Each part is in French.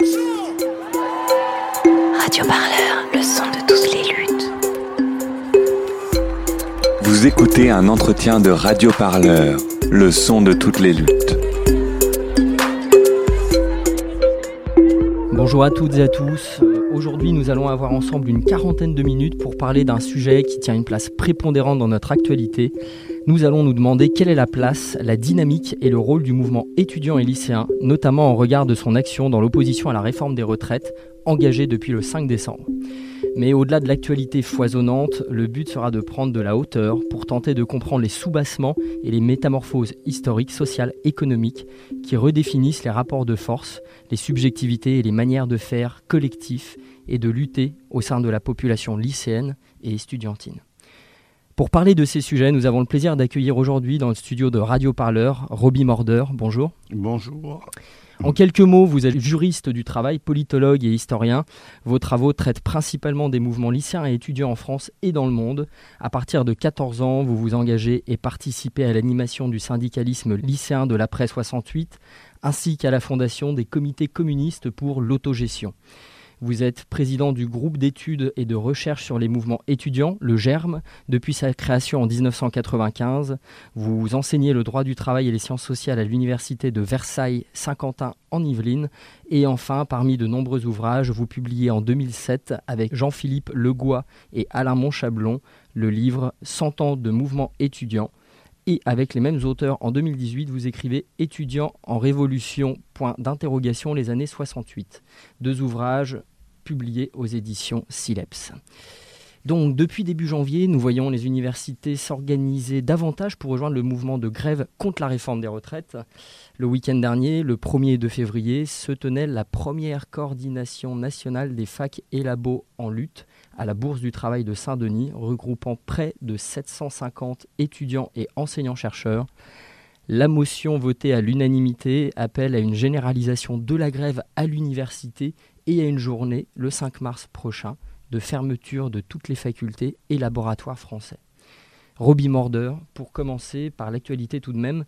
Radio Parleur, le son de toutes les luttes. Vous écoutez un entretien de Radio Parleur, le son de toutes les luttes. Bonjour à toutes et à tous. Euh, Aujourd'hui, nous allons avoir ensemble une quarantaine de minutes pour parler d'un sujet qui tient une place prépondérante dans notre actualité. Nous allons nous demander quelle est la place, la dynamique et le rôle du mouvement étudiant et lycéen, notamment en regard de son action dans l'opposition à la réforme des retraites, engagée depuis le 5 décembre. Mais au-delà de l'actualité foisonnante, le but sera de prendre de la hauteur pour tenter de comprendre les soubassements et les métamorphoses historiques, sociales, économiques qui redéfinissent les rapports de force, les subjectivités et les manières de faire collectifs et de lutter au sein de la population lycéenne et estudiantine. Pour parler de ces sujets, nous avons le plaisir d'accueillir aujourd'hui dans le studio de Radio Parleur Roby Morder. Bonjour. Bonjour. En quelques mots, vous êtes juriste du travail, politologue et historien. Vos travaux traitent principalement des mouvements lycéens et étudiants en France et dans le monde. À partir de 14 ans, vous vous engagez et participez à l'animation du syndicalisme lycéen de l'après 68, ainsi qu'à la fondation des comités communistes pour l'autogestion. Vous êtes président du groupe d'études et de recherche sur les mouvements étudiants, le GERM, depuis sa création en 1995. Vous enseignez le droit du travail et les sciences sociales à l'université de Versailles-Saint-Quentin en Yvelines. Et enfin, parmi de nombreux ouvrages, vous publiez en 2007 avec Jean-Philippe Legois et Alain Monchablon le livre 100 ans de mouvement étudiant. Et avec les mêmes auteurs, en 2018, vous écrivez Étudiants en révolution, point d'interrogation, les années 68. Deux ouvrages publiés aux éditions Sileps. Donc, depuis début janvier, nous voyons les universités s'organiser davantage pour rejoindre le mouvement de grève contre la réforme des retraites. Le week-end dernier, le 1er et 2 février, se tenait la première coordination nationale des facs et labos en lutte à la Bourse du Travail de Saint-Denis, regroupant près de 750 étudiants et enseignants-chercheurs. La motion votée à l'unanimité appelle à une généralisation de la grève à l'université et à une journée, le 5 mars prochain, de fermeture de toutes les facultés et laboratoires français. Roby Morder, pour commencer par l'actualité tout de même,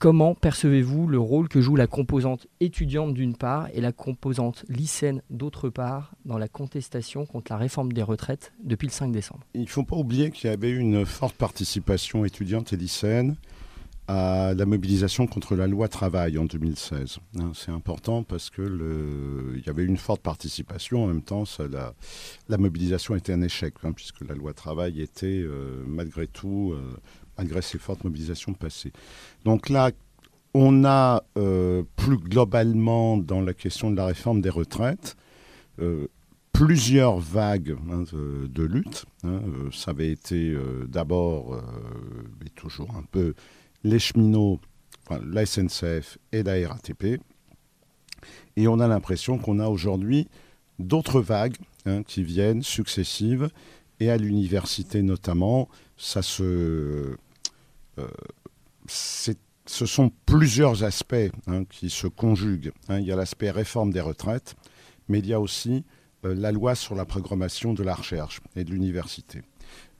comment percevez-vous le rôle que joue la composante étudiante d'une part et la composante lycéenne d'autre part dans la contestation contre la réforme des retraites depuis le 5 décembre? Il ne faut pas oublier qu'il y avait une forte participation étudiante et lycéenne à la mobilisation contre la loi travail en 2016. Hein, C'est important parce que le, il y avait une forte participation. En même temps, la, la mobilisation était un échec, hein, puisque la loi travail était, euh, malgré tout, euh, malgré ces fortes mobilisations passées. Donc là, on a euh, plus globalement dans la question de la réforme des retraites plusieurs vagues hein, de, de lutte. ça avait été d'abord, euh, et toujours un peu, les cheminots, la SNCF et la RATP. Et on a l'impression qu'on a aujourd'hui d'autres vagues hein, qui viennent successives. Et à l'université notamment, ça se, euh, ce sont plusieurs aspects hein, qui se conjuguent. hein. Il y a l'aspect réforme des retraites, mais il y a aussi euh, la loi sur la programmation de la recherche et de l'université.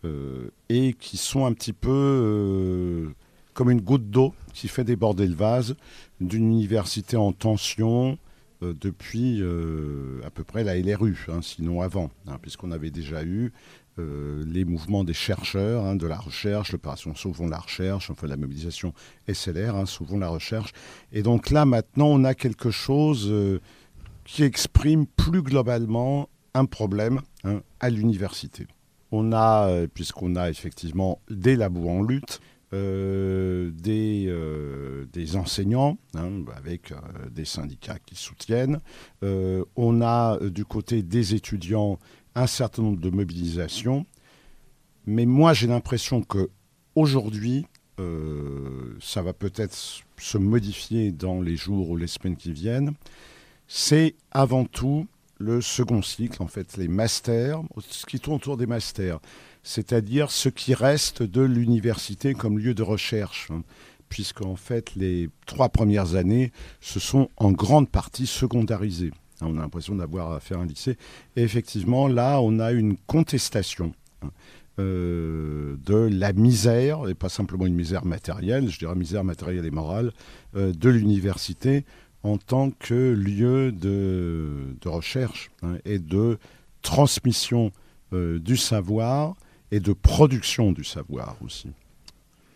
Euh, et qui sont un petit peu comme une goutte d'eau qui fait déborder le vase d'une université en tension euh, depuis euh, à peu près la LRU, hein, sinon avant, hein, puisqu'on avait déjà eu euh, les mouvements des chercheurs, hein, de la recherche, l'opération Sauvons la recherche, enfin la mobilisation SLR, Sauvons la recherche. Et donc là, maintenant, on a quelque chose qui exprime plus globalement un problème à l'université. On a, puisqu'on a effectivement des labos en lutte, euh, des, euh, des enseignants, hein, avec euh, des syndicats qui soutiennent. On a du côté des étudiants un certain nombre de mobilisations. Mais moi, j'ai l'impression que aujourd'hui, ça va peut-être se modifier dans les jours ou les semaines qui viennent. C'est avant tout le second cycle, en fait, les masters, ce qui tourne autour des masters, c'est-à-dire ce qui reste de l'université comme lieu de recherche, hein, puisqu'en fait, les trois premières années se sont en grande partie secondarisées. Hein, On a l'impression d'avoir à faire un lycée. Et effectivement, là, on a une contestation hein, euh, de la misère, et pas simplement une misère matérielle, je dirais misère matérielle et morale, euh, de l'université en tant que lieu de, recherche hein, et de transmission euh, du savoir et de production du savoir aussi.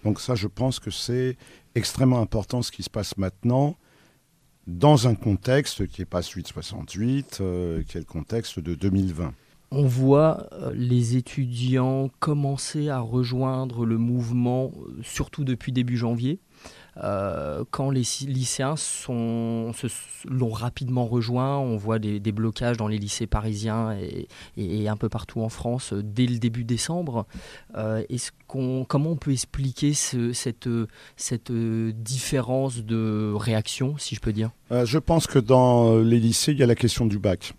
Donc ça, je pense que c'est extrêmement important ce qui se passe maintenant dans un contexte qui n'est pas celui de 68, euh, qui est le contexte de 2020. On voit euh, les étudiants commencer à rejoindre le mouvement, surtout depuis début janvier. Euh, quand les lycéens l'ont rapidement rejoint, on voit des, blocages dans les lycées parisiens et, un peu partout en France euh, dès le début décembre. Euh, comment on peut expliquer cette, différence de réaction, si je peux dire? Je pense que dans les lycées, il y a la question du bac.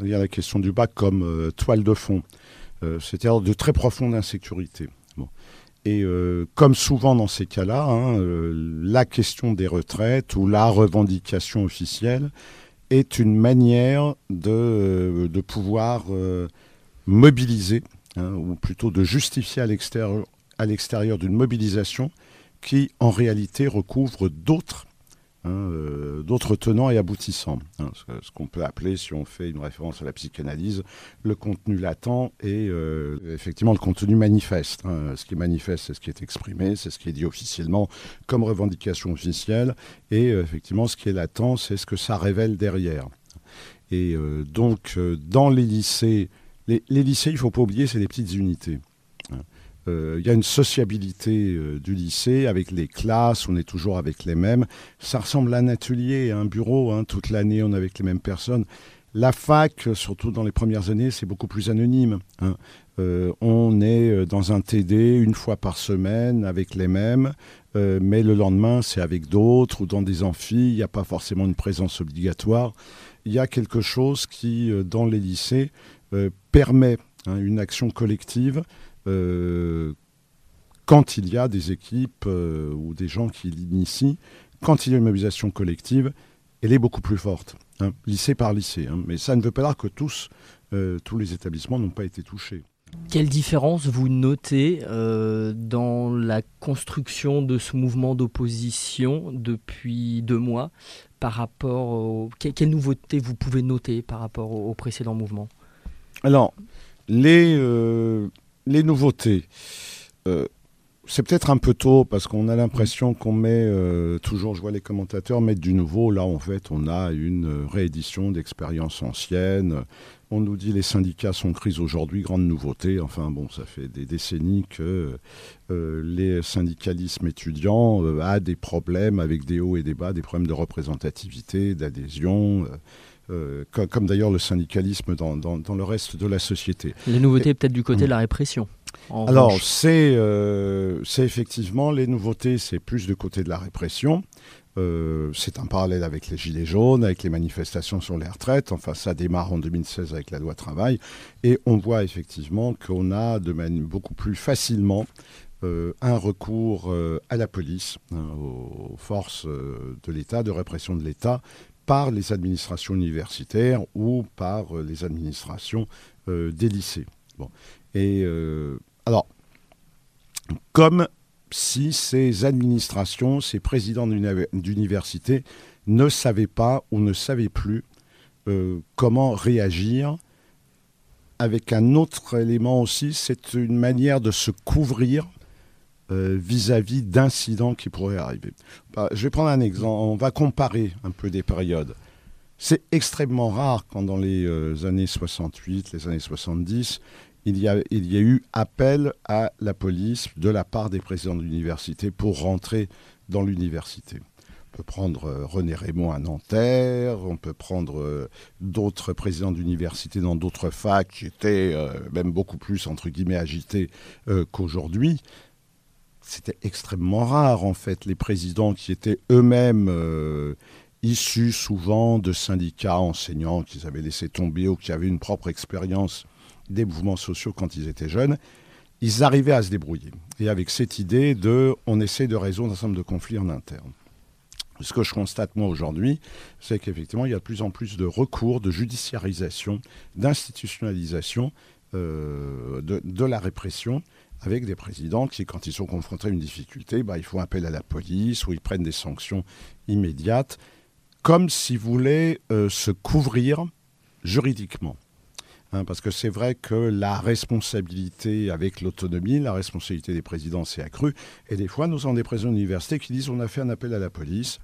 Il y a la question du bac comme toile de fond, c'est-à-dire de très profonde insécurité. Et euh, comme souvent dans ces cas-là, hein, euh, la question des retraites ou la revendication officielle est une manière de, euh, pouvoir mobiliser, hein, ou plutôt de justifier à l'extérieur d'une mobilisation qui en réalité recouvre d'autres Hein, euh, d'autres tenants et aboutissants. Hein, ce, qu'on peut appeler, si on fait une référence à la psychanalyse, le contenu latent et euh, effectivement le contenu manifeste. Hein. Ce qui est manifeste, c'est ce qui est exprimé, c'est ce qui est dit officiellement comme revendication officielle, et euh, effectivement ce qui est latent, c'est ce que ça révèle derrière. Et donc dans les lycées, les, les lycées, il ne faut pas oublier, c'est des petites unités. Euh, il y a une sociabilité euh, du lycée avec les classes, on est toujours avec les mêmes. Ça ressemble à un atelier, à un bureau, hein. toute l'année on est avec les mêmes personnes. La fac, surtout dans les premières années, c'est beaucoup plus anonyme. Hein. Euh, on est dans un TD une fois par semaine avec les mêmes, mais le lendemain c'est avec d'autres ou dans des amphis, il n'y a pas forcément une présence obligatoire. Il y a quelque chose qui, dans les lycées, permet hein, une action collective quand il y a des équipes euh, ou des gens qui l'initient, quand il y a une mobilisation collective, elle est beaucoup plus forte, hein, lycée par lycée. Hein. Mais ça ne veut pas dire que tous, euh, tous les établissements n'ont pas été touchés. Quelle différence vous notez dans la construction de ce mouvement d'opposition depuis deux mois par rapport aux... Quelles nouveautés vous pouvez noter par rapport au, précédent mouvement? Alors, les, les nouveautés. Euh, c'est peut-être un peu tôt parce qu'on a l'impression qu'on met euh, toujours, je vois les commentateurs mettre du nouveau. Là, en fait, on a une réédition d'expériences anciennes. On nous dit les syndicats sont en crise aujourd'hui, grande nouveauté. Enfin bon, ça fait des décennies que euh, les syndicalismes étudiants a des problèmes avec des hauts et des bas, des problèmes de représentativité, d'adhésion. Euh, comme, d'ailleurs le syndicalisme dans, le reste de la société. Les nouveautés peut-être du côté de la répression. Alors euh, c'est effectivement les nouveautés, c'est plus du côté de la répression. Euh, c'est un parallèle avec les Gilets jaunes, avec les manifestations sur les retraites. Enfin, ça démarre en 2016 avec la loi travail. Et on voit effectivement qu'on a de beaucoup plus facilement un recours à la police, hein, aux forces de l'État, de répression de l'État, par les administrations universitaires ou par euh, les administrations euh, des lycées. Et euh, alors, comme si ces administrations, ces présidents d'université ne savaient pas ou ne savaient plus comment réagir. Avec un autre élément aussi, c'est une manière de se couvrir vis-à-vis d'incidents qui pourraient arriver. Bah, je vais prendre un exemple. On va comparer un peu des périodes. C'est extrêmement rare quand dans les euh, années 68, les années 70, il y, a, il y a eu appel à la police de la part des présidents de l'université pour rentrer dans l'université. On peut prendre euh, René Raymond à Nanterre, on peut prendre d'autres présidents d'université dans d'autres facs qui étaient même beaucoup plus, entre guillemets, agités qu'aujourd'hui c'était extrêmement rare en fait, les présidents qui étaient eux-mêmes euh, issus souvent de syndicats enseignants qu'ils avaient laissé tomber ou qui avaient une propre expérience des mouvements sociaux quand ils étaient jeunes, ils arrivaient à se débrouiller. Et avec cette idée de on essaie de résoudre un certain nombre de conflits en interne. Ce que je constate moi aujourd'hui, c'est qu'effectivement, il y a de plus en plus de recours, de judiciarisation, d'institutionnalisation euh, de, la répression avec des présidents qui, quand ils sont confrontés à une difficulté, bah, ils font appel à la police ou ils prennent des sanctions immédiates. comme s'ils voulaient euh, se couvrir juridiquement. Hein, parce que c'est vrai que la responsabilité avec l'autonomie, la responsabilité des présidents s'est accrue. Et des fois, nous avons des présidents d'université qui disent on a fait un appel à la police,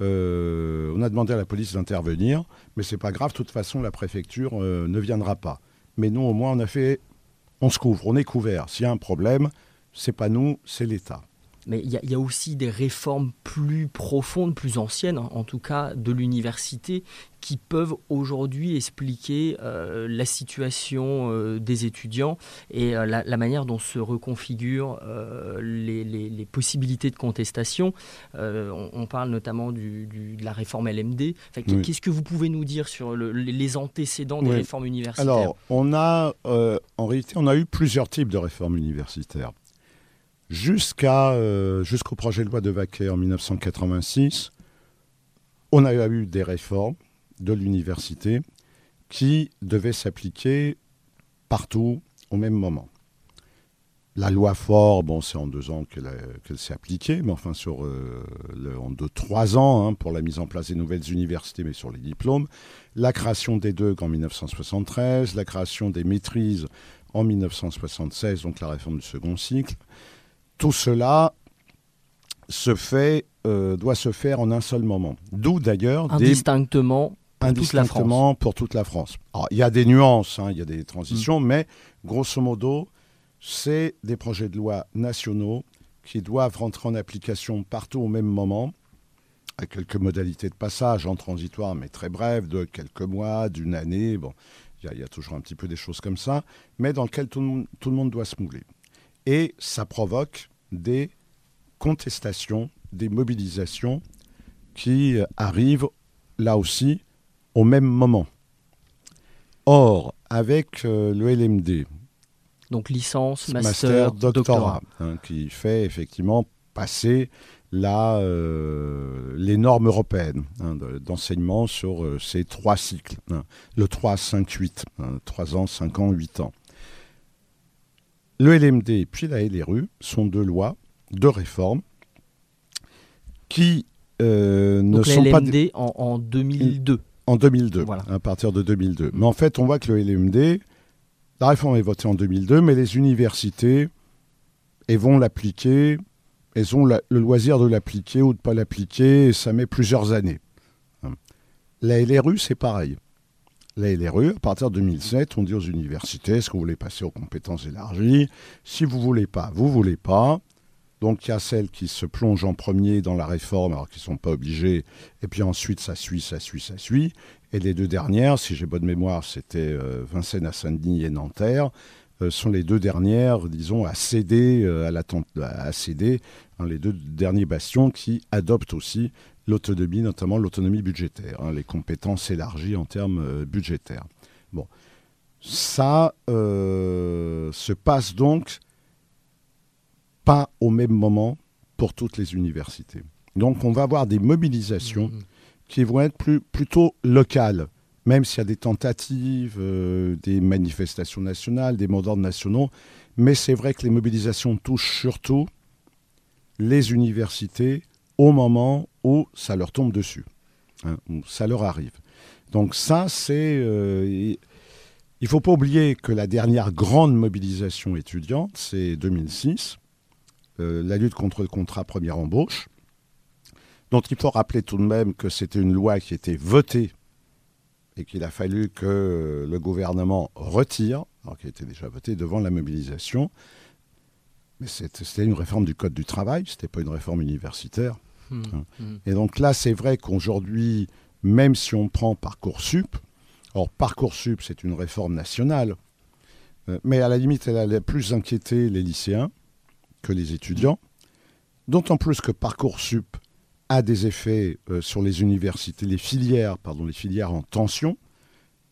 euh, on a demandé à la police d'intervenir, mais c'est pas grave, de toute façon, la préfecture euh, ne viendra pas. Mais nous, au moins, on a fait, on se couvre, on est couvert. S'il y a un problème, c'est pas nous, c'est l'État. Mais il y, a aussi des réformes plus profondes, plus anciennes, en tout cas de l'université, qui peuvent aujourd'hui expliquer euh, la situation euh, des étudiants et euh, la, manière dont se reconfigurent les, possibilités de contestation. On, parle notamment de la réforme LMD. Qu'est-ce que vous pouvez nous dire sur les antécédents des réformes universitaires? Alors, on a, en réalité, on a eu plusieurs types de réformes universitaires jusqu'à euh, jusqu'au projet de loi de Vaquet en 1986, on a eu des réformes de l'université qui devaient s'appliquer partout au même moment. La loi Fort, bon, c'est en deux ans qu'elle s'est appliquée, mais enfin sur euh, en deux, trois ans hein, pour la mise en place des nouvelles universités, mais sur les diplômes. La création des deux en 1973, la création des maîtrises en 1976, donc la réforme du second cycle tout cela se fait, euh, doit se faire en un seul moment. D'où d'ailleurs indistinctement, pour, toute la France. pour toute la France. il y a des nuances, hein, il y a des transitions, mm. mais grosso modo, c'est des projets de loi nationaux qui doivent rentrer en application partout au même moment, avec quelques modalités de passage en transitoire, mais très brèves, de quelques mois, d'une année. Bon, il y, a toujours un petit peu des choses comme ça, mais dans lequel tout le monde doit se mouler et ça provoque des contestations, des mobilisations qui arrivent là aussi au même moment. Or, avec euh, le LMD, donc licence, master, doctorat, hein, qui fait effectivement passer euh, les normes européennes hein, d'enseignement sur euh, ces trois cycles, hein. le 3, 5, 8, 3 ans, 5 ans, 8 ans. Le LMD puis la LRU sont deux lois, deux réformes qui euh, ne Donc sont la LMD pas... En, en 2002. En 2002, à partir de 2002. Mais en fait, on voit que le LMD, la réforme est votée en 2002, mais les universités elles vont l'appliquer, elles ont le loisir de l'appliquer ou de ne pas l'appliquer, et ça met plusieurs années. La LRU, c'est pareil la LRU, à partir de 2007, on dit aux universités, est-ce que vous voulez passer aux compétences élargies? Si vous ne voulez pas, vous ne voulez pas. Donc il y a celles qui se plongent en premier dans la réforme, alors qu'ils ne sont pas obligés, et puis ensuite ça suit, ça suit, ça suit. Et les deux dernières, si j'ai bonne mémoire, c'était euh, Vincennes à Saint-Denis et Nanterre, euh, sont les deux dernières, disons, à céder, euh, à, à céder, hein, les deux derniers bastions qui adoptent aussi l'autonomie, notamment l'autonomie budgétaire, hein, les compétences élargies en termes euh, budgétaires. Bon, ça euh, se passe donc pas au même moment pour toutes les universités. Donc on va avoir des mobilisations mmh. qui vont être plus, plutôt locales, même s'il y a des tentatives, euh, des manifestations nationales, des mots d'ordre nationaux, mais c'est vrai que les mobilisations touchent surtout les universités au moment où ça leur tombe dessus, hein, où ça leur arrive. Donc ça, c'est... Euh, il ne faut pas oublier que la dernière grande mobilisation étudiante, c'est 2006, euh, la lutte contre le contrat première embauche, dont il faut rappeler tout de même que c'était une loi qui était votée et qu'il a fallu que le gouvernement retire, alors qu'elle était déjà votée devant la mobilisation. Mais c'était une réforme du Code du travail, ce n'était pas une réforme universitaire. Hmm. Hein. Hmm. Et donc là, c'est vrai qu'aujourd'hui, même si on prend Parcoursup, or Parcoursup, c'est une réforme nationale, euh, mais à la limite, elle a plus inquiété les lycéens que les étudiants, d'autant plus que Parcoursup a des effets euh, sur les universités, les filières, pardon, les filières en tension,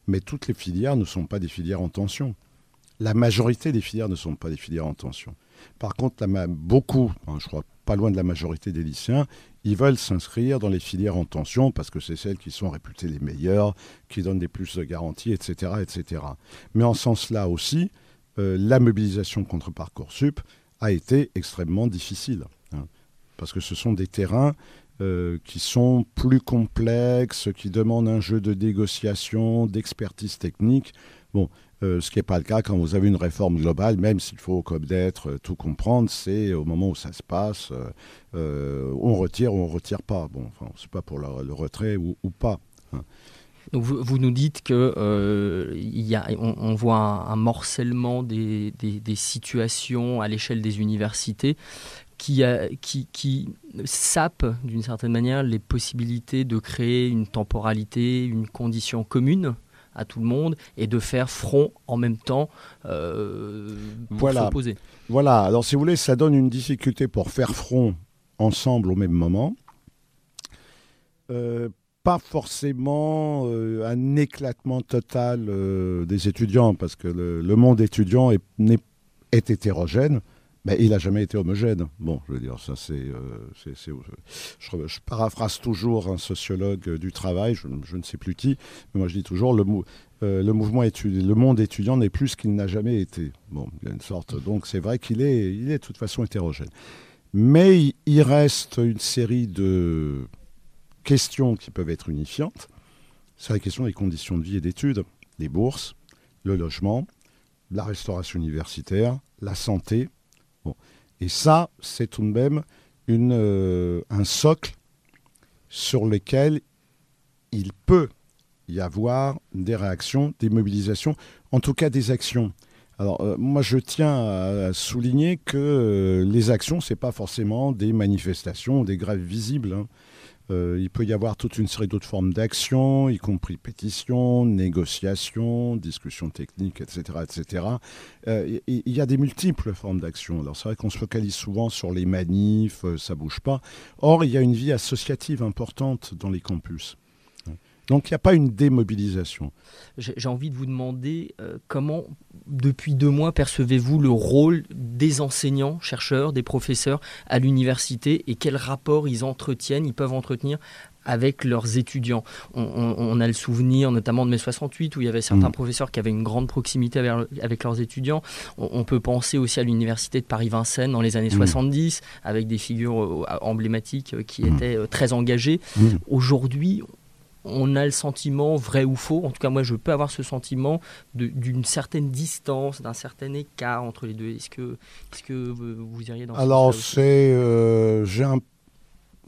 mais toutes les filières ne sont pas des filières en tension. La majorité des filières ne sont pas des filières en tension. Par contre, beaucoup, hein, je crois pas loin de la majorité des lycéens, ils veulent s'inscrire dans les filières en tension parce que c'est celles qui sont réputées les meilleures, qui donnent des plus de garanties, etc. Mais en sens-là aussi, euh, la mobilisation contre Parcoursup a été extrêmement difficile. Hein, parce que ce sont des terrains euh, qui sont plus complexes, qui demandent un jeu de négociation, d'expertise technique. Euh, ce qui n'est pas le cas quand vous avez une réforme globale, même s'il faut, comme d'être, euh, tout comprendre, c'est au moment où ça se passe, on retire ou on ne retire pas. Bon, enfin, pas pour le, retrait ou, pas. Hein. Vous, nous dites que y a, on, voit un, morcellement des, situations à l'échelle des universités qui, qui, qui sape d'une certaine manière les possibilités de créer une temporalité, une condition commune à tout le monde et de faire front en même temps euh, pour voilà. s'opposer. Voilà, alors si vous voulez, ça donne une difficulté pour faire front ensemble au même moment. Euh, pas forcément euh, un éclatement total des étudiants, parce que le, monde étudiant est, est hétérogène. Mais il n'a jamais été homogène. Bon, je veux dire, ça c'est. Euh, je, paraphrase toujours un sociologue du travail, je, ne sais plus qui, mais moi je dis toujours le, euh, mouvement étudiant, le monde étudiant n'est plus ce qu'il n'a jamais été. Bon, il y a une sorte. Donc c'est vrai qu'il est, il est de toute façon hétérogène. Mais il, reste une série de questions qui peuvent être unifiantes. C'est la question des conditions de vie et d'études, les bourses, le logement, la restauration universitaire, la santé, et ça, c'est tout de même euh, un socle sur lequel il peut y avoir des réactions, des mobilisations, en tout cas des actions. Alors euh, moi je tiens à, souligner que euh, les actions, ce n'est pas forcément des manifestations, des grèves visibles. Hein. Euh, il peut y avoir toute une série d'autres formes d'action, y compris pétition, négociation, discussion technique, etc. etc. Euh, il y, a des multiples formes d'action. Alors c'est vrai qu'on se focalise souvent sur les manifs, euh, ça bouge pas. Or, il y a une vie associative importante dans les campus. Donc il n'y a pas une démobilisation. J'ai envie de vous demander euh, comment, depuis deux mois, percevez-vous le rôle des enseignants, chercheurs, des professeurs à l'université et quel rapport ils entretiennent, ils peuvent entretenir avec leurs étudiants? On, a le souvenir notamment de mai 68 où il y avait certains mm. professeurs qui avaient une grande proximité avec, leurs étudiants. On, peut penser aussi à l'université de Paris-Vincennes dans les années 70 mm. avec des figures euh, emblématiques euh, qui mm. étaient très engagées. Aujourd'hui, on a le sentiment, vrai ou faux, en tout cas moi je peux avoir ce sentiment d'une certaine distance, d'un certain écart entre les deux. Est-ce que, est que vous, iriez dans Alors c'est euh,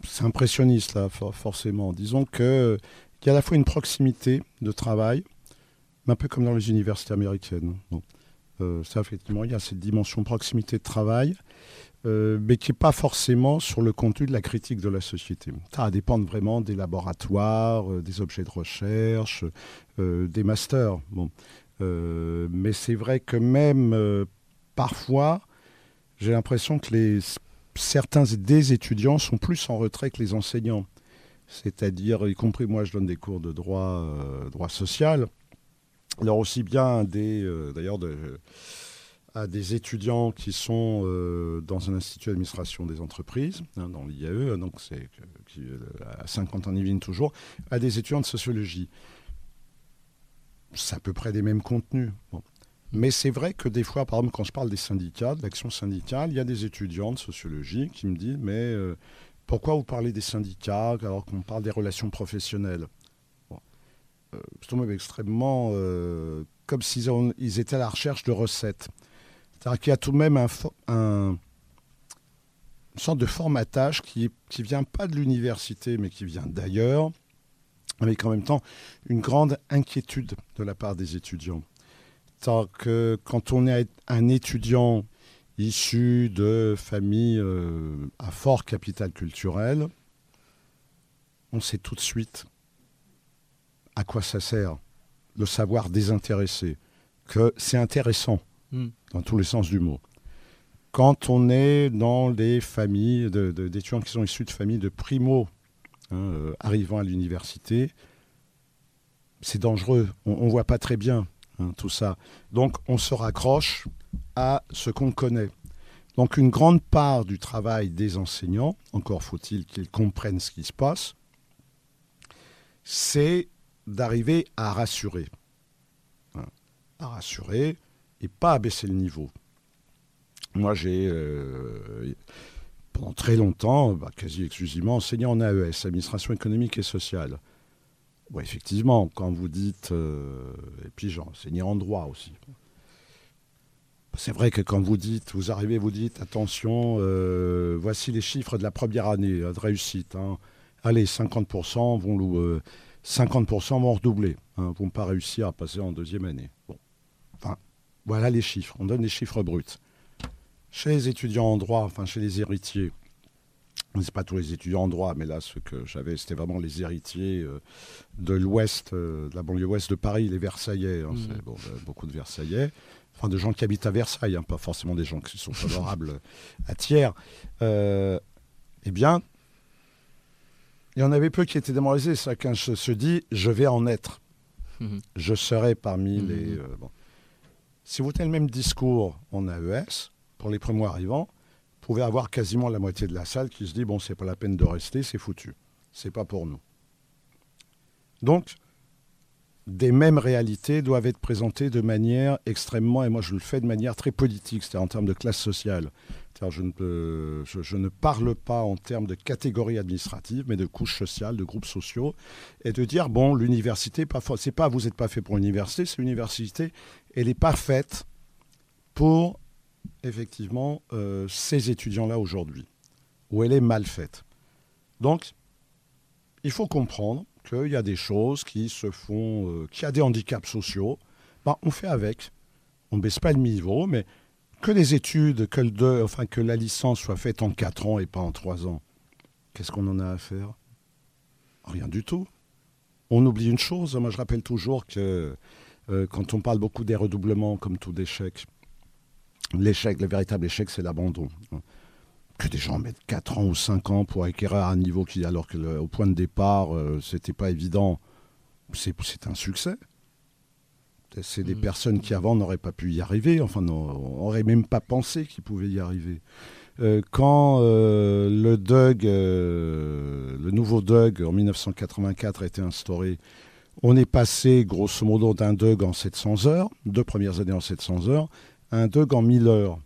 c'est impressionniste là forcément. Disons que il y a à la fois une proximité de travail, mais un peu comme dans les universités américaines. Euh, ça effectivement il y a cette dimension proximité de travail. Euh, mais qui n'est pas forcément sur le contenu de la critique de la société. Ça va dépendre vraiment des laboratoires, euh, des objets de recherche, euh, des masters. Bon. mais c'est vrai que même parfois, j'ai l'impression que les, certains des étudiants sont plus en retrait que les enseignants. C'est-à-dire, y compris moi, je donne des cours de droit, droit social. Alors aussi bien des, d'ailleurs, de à des étudiants qui sont euh, dans un institut d'administration des entreprises, hein, dans l'IAE, donc c'est euh, à 50 ans Yvelines toujours, à des étudiants de sociologie. C'est à peu près des mêmes contenus. Mais c'est vrai que des fois, par exemple, quand je parle des syndicats, de l'action syndicale, il y a des étudiants de sociologie qui me disent Mais euh, pourquoi vous parlez des syndicats alors qu'on parle des relations professionnelles? Bon. C'est extrêmement comme s'ils étaient à la recherche de recettes. C'est-à-dire qu'il y a tout de même un, une sorte de formatage qui ne vient pas de l'université, mais qui vient d'ailleurs, avec en même temps une grande inquiétude de la part des étudiants. cest que quand on est un étudiant issu de familles euh, à fort capital culturel, on sait tout de suite à quoi ça sert, le savoir désintéressé, que c'est intéressant Hmm. dans tous les sens du mot. Quand on est dans des familles d'étudiants qui sont issus de familles de primo hein, euh, arrivant à l'université, c'est dangereux. On ne voit pas très bien hein, tout ça. Donc on se raccroche à ce qu'on connaît. Donc une grande part du travail des enseignants, encore faut-il qu'ils comprennent ce qui se passe, c'est d'arriver à rassurer. Hein, à rassurer, et pas abaisser le niveau. Moi, j'ai. Euh, pendant très longtemps, bah, quasi exclusivement enseigné en AES, administration économique et sociale. Oui, effectivement, quand vous dites, et puis j'ai enseigné en droit aussi. C'est vrai que quand vous dites, vous arrivez, vous dites, attention, voici les chiffres de la première année de réussite. Hein. Allez, 50% vont, 50% vont redoubler, hein, vont pas réussir à passer en deuxième année. Voilà les chiffres. On donne les chiffres bruts. Chez les étudiants en droit, enfin chez les héritiers, c'est pas tous les étudiants en droit, mais là, ce que j'avais, c'était vraiment les héritiers euh, de l'ouest, euh, de la banlieue ouest de Paris, les Versaillais. Hein, mmh. bon, euh, beaucoup de Versaillais. Enfin, de gens qui habitent à Versailles, hein, pas forcément des gens qui sont favorables à Thiers. eh bien, il y en avait peu qui étaient démoralisés. Chacun se dit, je vais en être. Mmh. Je serai parmi mmh. les. Si vous tenez le même discours en AES, pour les premiers arrivants, vous pouvez avoir quasiment la moitié de la salle qui se dit bon, c'est pas la peine de rester, c'est foutu. C'est pas pour nous. Donc, des mêmes réalités doivent être présentées de manière extrêmement, et moi je le fais de manière très politique, c'est-à-dire en termes de classe sociale. Je ne, parle pas en termes de catégories administratives, mais de couches sociales, de groupes sociaux, et de dire, bon, l'université, c'est pas vous n'êtes pas fait pour l'université, c'est l'université, elle n'est pas faite pour effectivement euh, ces étudiants-là aujourd'hui, où elle est mal faite. Donc, il faut comprendre qu'il y a des choses qui se font, euh, qu'il y a des handicaps sociaux. Ben, on fait avec. On ne baisse pas le niveau, mais que les études, que, le enfin, que la licence soit faite en 4 ans et pas en 3 ans, qu'est-ce qu'on en a à faire? Rien du tout. On oublie une chose, moi je rappelle toujours que euh, quand on parle beaucoup des redoublements comme tout échec, l'échec, le véritable échec, c'est l'abandon. Que des gens mettent 4 ans ou 5 ans pour acquérir un niveau qui, alors que au point de départ, euh, c'était pas évident, c'est un succès. C'est des mmh. personnes qui avant n'auraient pas pu y arriver, enfin n'auraient même pas pensé qu'ils pouvaient y arriver. Euh, quand euh, le DUG, le nouveau DUG en 1984 a été instauré, on est passé grosso modo d'un DUG en 700 heures, deux premières années en 700 heures, un DUG en 1000 heures.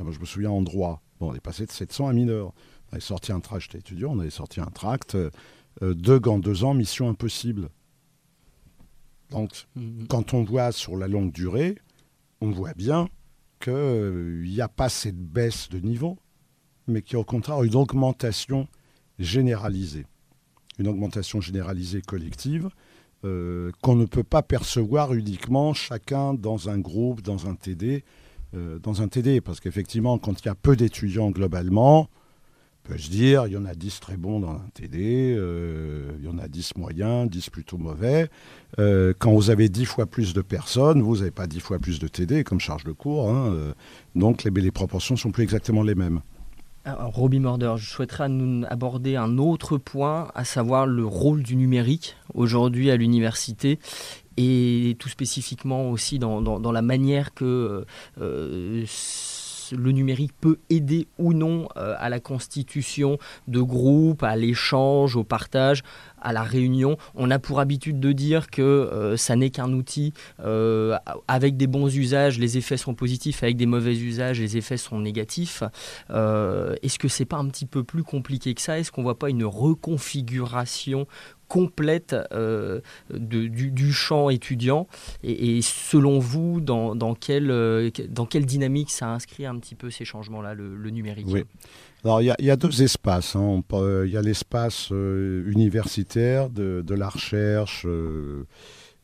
Ah, je me souviens en droit. Bon, on est passé de 700 à 1000 heures. On avait sorti un tract, j'étais étudiant, on avait sorti un tract. Euh, DUG en deux ans, mission impossible. Donc, mhm. quand on voit sur la longue durée, on voit bien qu'il n'y a pas cette baisse de niveau, mais qu'il y a au contraire une augmentation généralisée. Une augmentation généralisée collective euh, qu'on ne peut pas percevoir uniquement chacun dans un groupe, dans un TD, euh, dans un TD, parce qu'effectivement, quand il y a peu d'étudiants globalement, se dire, il y en a 10 très bons dans un TD, euh, il y en a 10 moyens, 10 plutôt mauvais. quand vous avez 10 fois plus de personnes, vous n'avez pas 10 fois plus de TD comme charge de cours, hein, donc les, les proportions sont plus exactement les mêmes. Robbie Morder, je souhaiterais aborder un autre point, à savoir le rôle du numérique aujourd'hui à l'université et tout spécifiquement aussi dans, la manière que euh, le numérique peut aider ou non euh, à la constitution de groupes, à l'échange, au partage, à la réunion. On a pour habitude de dire que euh, ça n'est qu'un outil. Avec des bons usages, les effets sont positifs. Avec des mauvais usages, les effets sont négatifs. Est-ce que c'est pas un petit peu plus compliqué que ça? Est-ce qu'on voit pas une reconfiguration complète euh, du, champ étudiant et, selon vous, dans, dans, quelle, euh, dans quelle dynamique ça inscrit un petit peu ces changements-là, le, numérique Oui. Alors il y, a deux espaces. Hein. Il y a l'espace euh, universitaire de, la recherche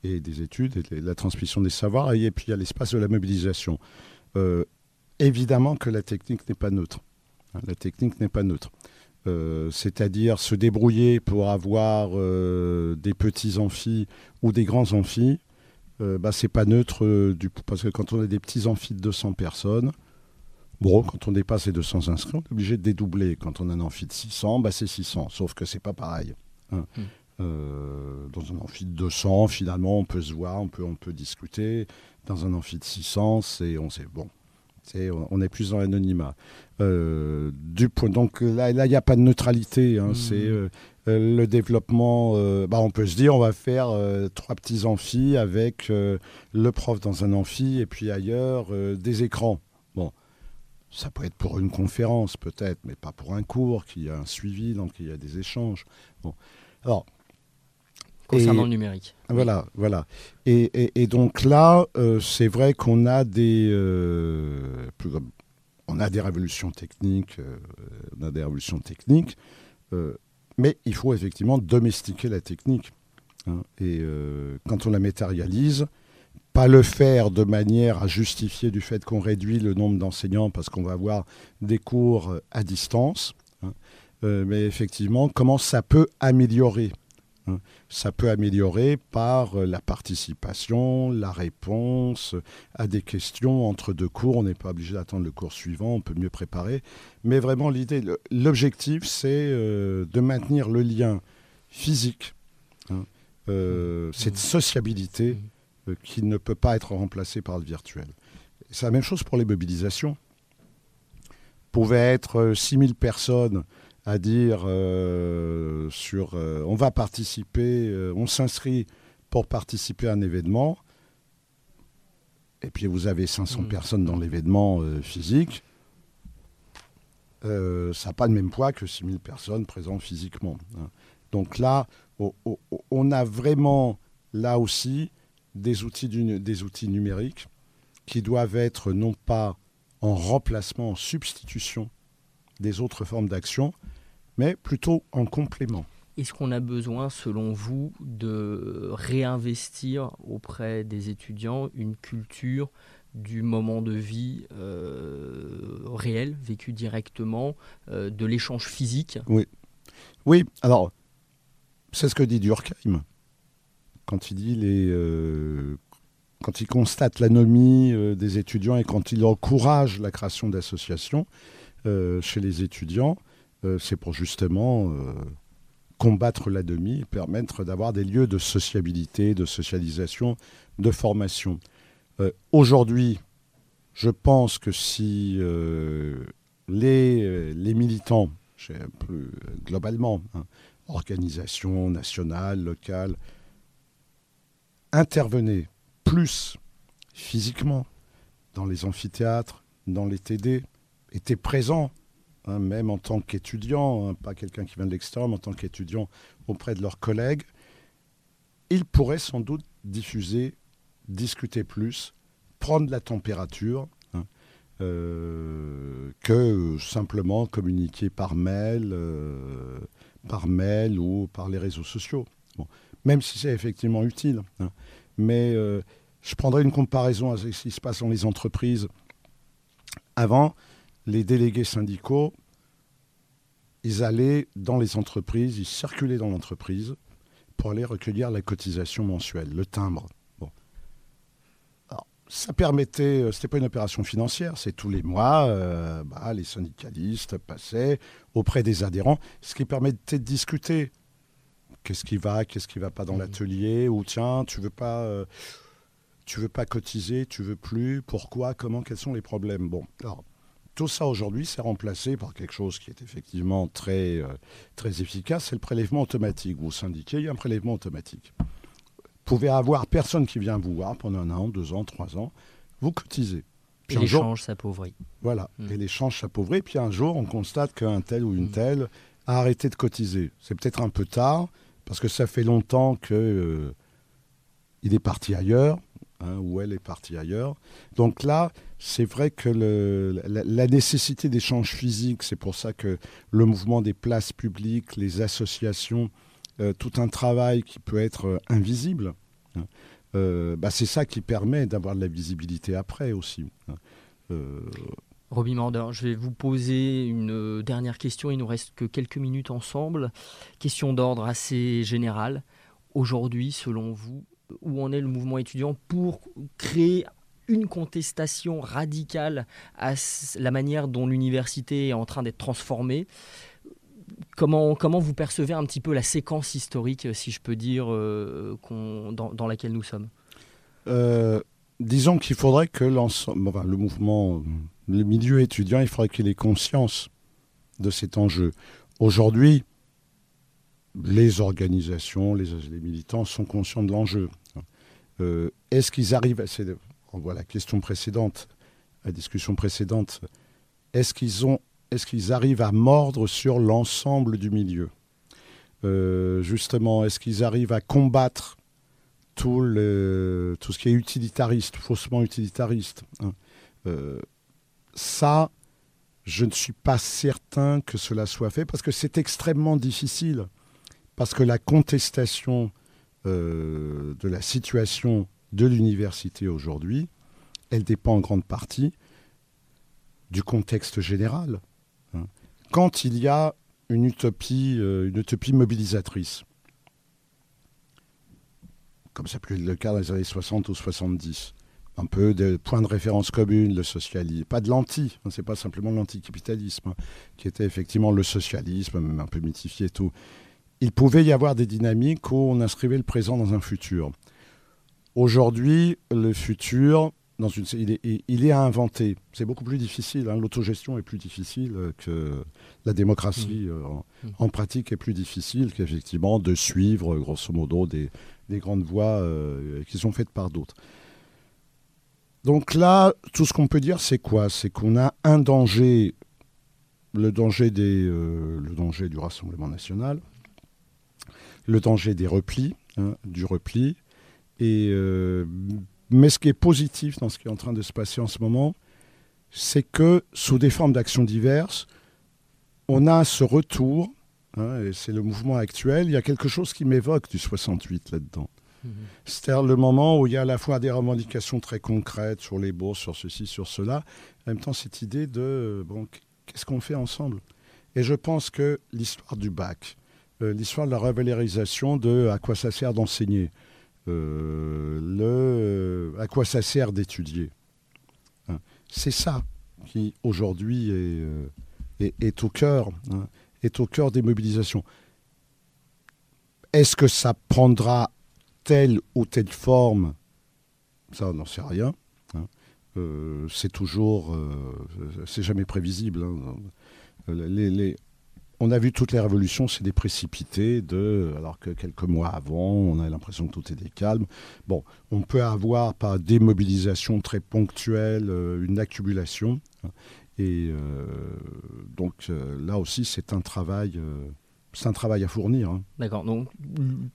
et des études et de la transmission des savoirs, et puis il y a l'espace de la mobilisation. évidemment que la technique n'est pas neutre. Hein. La technique n'est pas neutre. Euh, c'est-à-dire se débrouiller pour avoir euh, des petits amphis ou des grands amphis, euh, bah, c'est pas neutre du, parce que quand on a des petits amphis de 200 personnes, bon, quand on dépasse les 200 inscrits, on est obligé de dédoubler. Quand on a un amphi de 600, bah, c'est 600, sauf que c'est pas pareil. Hein. Hmm. dans un amphi de 200, finalement, on peut se voir, on peut, on peut discuter. Dans un amphi de 600, c'est, on sait, bon, on est plus dans l'anonymat. Euh, donc là, il n'y a pas de neutralité. Hein. Mmh. C'est euh, euh, le développement. bah, on peut se dire, on va faire trois petits amphis avec le prof dans un amphi et puis ailleurs des écrans. Bon, Ça peut être pour une conférence, peut-être, mais pas pour un cours, qu'il y a un suivi, donc il y a des échanges. Bon. Alors, concernant le numérique. Voilà, voilà. Et, donc là, euh, c'est vrai qu'on a des, euh, on a des révolutions techniques, euh, on a des révolutions techniques, mais il faut effectivement domestiquer la technique. Hein. et quand on la matérialise, pas le faire de manière à justifier du fait qu'on réduit le nombre d'enseignants parce qu'on va avoir des cours à distance, hein. mais effectivement, comment ça peut améliorer. Ça peut améliorer par euh, la participation, la réponse à des questions entre deux cours. On n'est pas obligé d'attendre le cours suivant, on peut mieux préparer. Mais vraiment, l'idée, l'objectif, c'est euh, de maintenir le lien physique, hein, euh, cette sociabilité qui ne peut pas être remplacée par le virtuel. C'est la même chose pour les mobilisations. Pouvait être 6000 personnes à dire euh, sur euh, on va participer, euh, on s'inscrit pour participer à un événement, et puis vous avez 500 mm. personnes dans l'événement physique, ça n'a pas le même poids que 6000 personnes présentes physiquement. Hein. Donc là, on a vraiment, là aussi, des outils, des outils numériques qui doivent être non pas en remplacement, en substitution des autres formes d'action, mais plutôt en complément. Est-ce qu'on a besoin, selon vous, de réinvestir auprès des étudiants une culture du moment de vie euh, réel, vécu directement, euh, de l'échange physique? Oui. Oui, alors, c'est ce que dit Durkheim. Quand il dit les. Euh, quand il constate l'anomie des étudiants et quand il encourage la création d'associations chez les étudiants, c'est pour justement euh, combattre la demi, permettre d'avoir des lieux de sociabilité, de socialisation, de formation. Euh, aujourd'hui, je pense que si les, militants, globalement, hein, organisations nationales, locales, intervenaient plus physiquement dans les amphithéâtres, dans les TD, étaient présents Hein, même en tant qu'étudiant, hein, pas quelqu'un qui vient de l'extérieur, mais en tant qu'étudiant auprès de leurs collègues, ils pourraient sans doute diffuser, discuter plus, prendre la température, hein, euh, que simplement communiquer par mail, euh, par mail ou par les réseaux sociaux. Même si c'est effectivement utile. Mais euh, je prendrai une comparaison avec ce qui se passe dans les entreprises. Avant, les délégués syndicaux, ils allaient dans les entreprises, ils circulaient dans l'entreprise pour aller recueillir la cotisation mensuelle, le timbre. Bon. ça permettait, euh, c'était pas une opération financière, c'est tous les mois, euh, bah, les syndicalistes passaient auprès des adhérents, ce qui permettait de discuter. Qu'est-ce qui va, qu'est-ce qui va pas dans mmh. l'atelier, ou tiens, tu veux pas. Euh, tu veux pas cotiser, tu veux plus, pourquoi, comment, quels sont les problèmes? Bon, alors, tout ça aujourd'hui, c'est remplacé par quelque chose qui est effectivement très, euh, très efficace, c'est le prélèvement automatique. Vous syndiquez, il y a un prélèvement automatique. Vous pouvez avoir personne qui vient vous voir pendant un an, deux ans, trois ans, vous cotisez. Puis et l'échange s'appauvrit. Voilà, hmm. et l'échange s'appauvrit. Puis un jour, on constate qu'un tel ou une hmm. telle a arrêté de cotiser. C'est peut-être un peu tard, parce que ça fait longtemps qu'il euh, est parti ailleurs, hein, ou elle est partie ailleurs. Donc là, c'est vrai que la, nécessité d'échanges physiques, c'est pour ça que le mouvement des places publiques, les associations, euh, tout un travail qui peut être euh, invisible, hein, euh, bah, c'est ça qui permet d'avoir de la visibilité après aussi. Hein. Roby Morder, je vais vous poser une dernière question. Il nous reste que quelques minutes ensemble. Question d'ordre assez général. Aujourd'hui, selon vous, où en est le mouvement étudiant pour créer une contestation radicale à la manière dont l'université est en train d'être transformée. Comment, comment vous percevez un petit peu la séquence historique, si je peux dire, euh, dans, laquelle nous sommes? Euh, Disons qu'il faudrait que l'ensemble, le mouvement, le milieu étudiant, il faudrait qu'il ait conscience de cet enjeu. Aujourd'hui, les organisations, les, militants sont conscients de l'enjeu. Euh, est-ce qu'ils arrivent à on voit la question précédente, la discussion précédente, est-ce qu'ils arrivent à mordre sur l'ensemble du milieu? Euh, Justement, est-ce qu'ils arrivent à combattre tout ce qui est utilitariste, faussement utilitariste hein? Euh, Ça, je ne suis pas certain que cela soit fait parce que c'est extrêmement difficile. Parce que la contestation euh, de la situation de l'université aujourd'hui, elle dépend en grande partie du contexte général. hein. Quand il y a une utopie, euh, une utopie mobilisatrice, comme ça peut être le cas dans les années 60 ou 70, un peu de points de référence communs, le socialisme, pas de l'anti, hein, c'est pas simplement l'anticapitalisme, hein, qui était effectivement le socialisme, même un peu mythifié et tout. Il pouvait y avoir des dynamiques où on inscrivait le présent dans un futur. Aujourd'hui, le futur, dans une, il, est, il est à inventer. C'est beaucoup plus difficile. hein. L'autogestion est plus difficile que la démocratie euh, en, en pratique est plus difficile qu'effectivement de suivre, grosso modo, des, des grandes voies euh, qui sont faites par d'autres. Donc là, tout ce qu'on peut dire, c'est quoi? C'est qu'on a un danger, le danger, des, euh, le danger du Rassemblement national, le danger des replis, hein, du repli. Et, euh, mais ce qui est positif dans ce qui est en train de se passer en ce moment, c'est que sous des formes d'action diverses, on a ce retour, hein, et c'est le mouvement actuel, il y a quelque chose qui m'évoque du 68 là-dedans. C'est-à-dire le moment où il y a à la fois des revendications très concrètes sur les bourses, sur ceci, sur cela, en même temps cette idée de, bon, qu'est-ce qu'on fait ensemble? Et je pense que l'histoire du bac, euh, l'histoire de la revalorisation de à quoi ça sert d'enseigner, le, à quoi ça sert d'étudier, hein, c'est ça qui aujourd'hui est, euh, est, au cœur, hein, est au cœur des mobilisations. Est-ce que ça prendra telle ou telle forme, ça on n'en sait rien. hein. Euh, c'est toujours, euh, c'est jamais prévisible. Euh, les- on a vu toutes les révolutions, c'est des précipités, de, alors que quelques mois avant, on a l'impression que tout était calme. Bon, on peut avoir par des mobilisations très ponctuelles euh, une accumulation. hein. Et euh, donc euh, là aussi, c'est un travail, c'est un travail à fournir. hein. D'accord, donc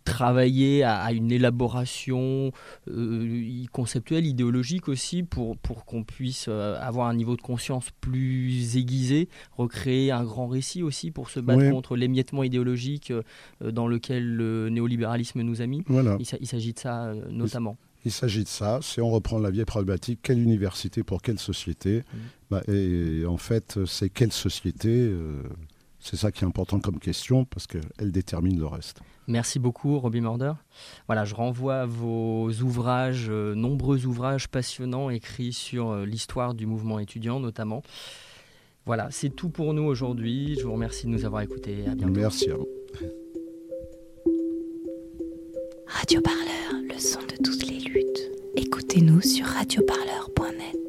travailler à, à une élaboration euh, conceptuelle, idéologique aussi, pour, pour qu'on puisse euh, avoir un niveau de conscience plus aiguisé, recréer un grand récit aussi pour se battre contre l'émiettement idéologique euh, dans lequel le néolibéralisme nous a mis. Voilà. Il, s'a- il s'agit de ça notamment. Il s'agit de ça. Si on reprend la vieille problématique, quelle université pour quelle société? Bah, et, en fait, c'est quelle société C'est ça qui est important comme question parce qu'elle détermine le reste. Merci beaucoup, Robbie Morder. Voilà, je renvoie à vos ouvrages, euh, nombreux ouvrages passionnants écrits sur euh, l'histoire du mouvement étudiant notamment. Voilà, c'est tout pour nous aujourd'hui. Je vous remercie de nous avoir écoutés. À bientôt. Merci à vous. Radio Parleur, le son de toutes les luttes. Écoutez-nous sur radioparleur.com.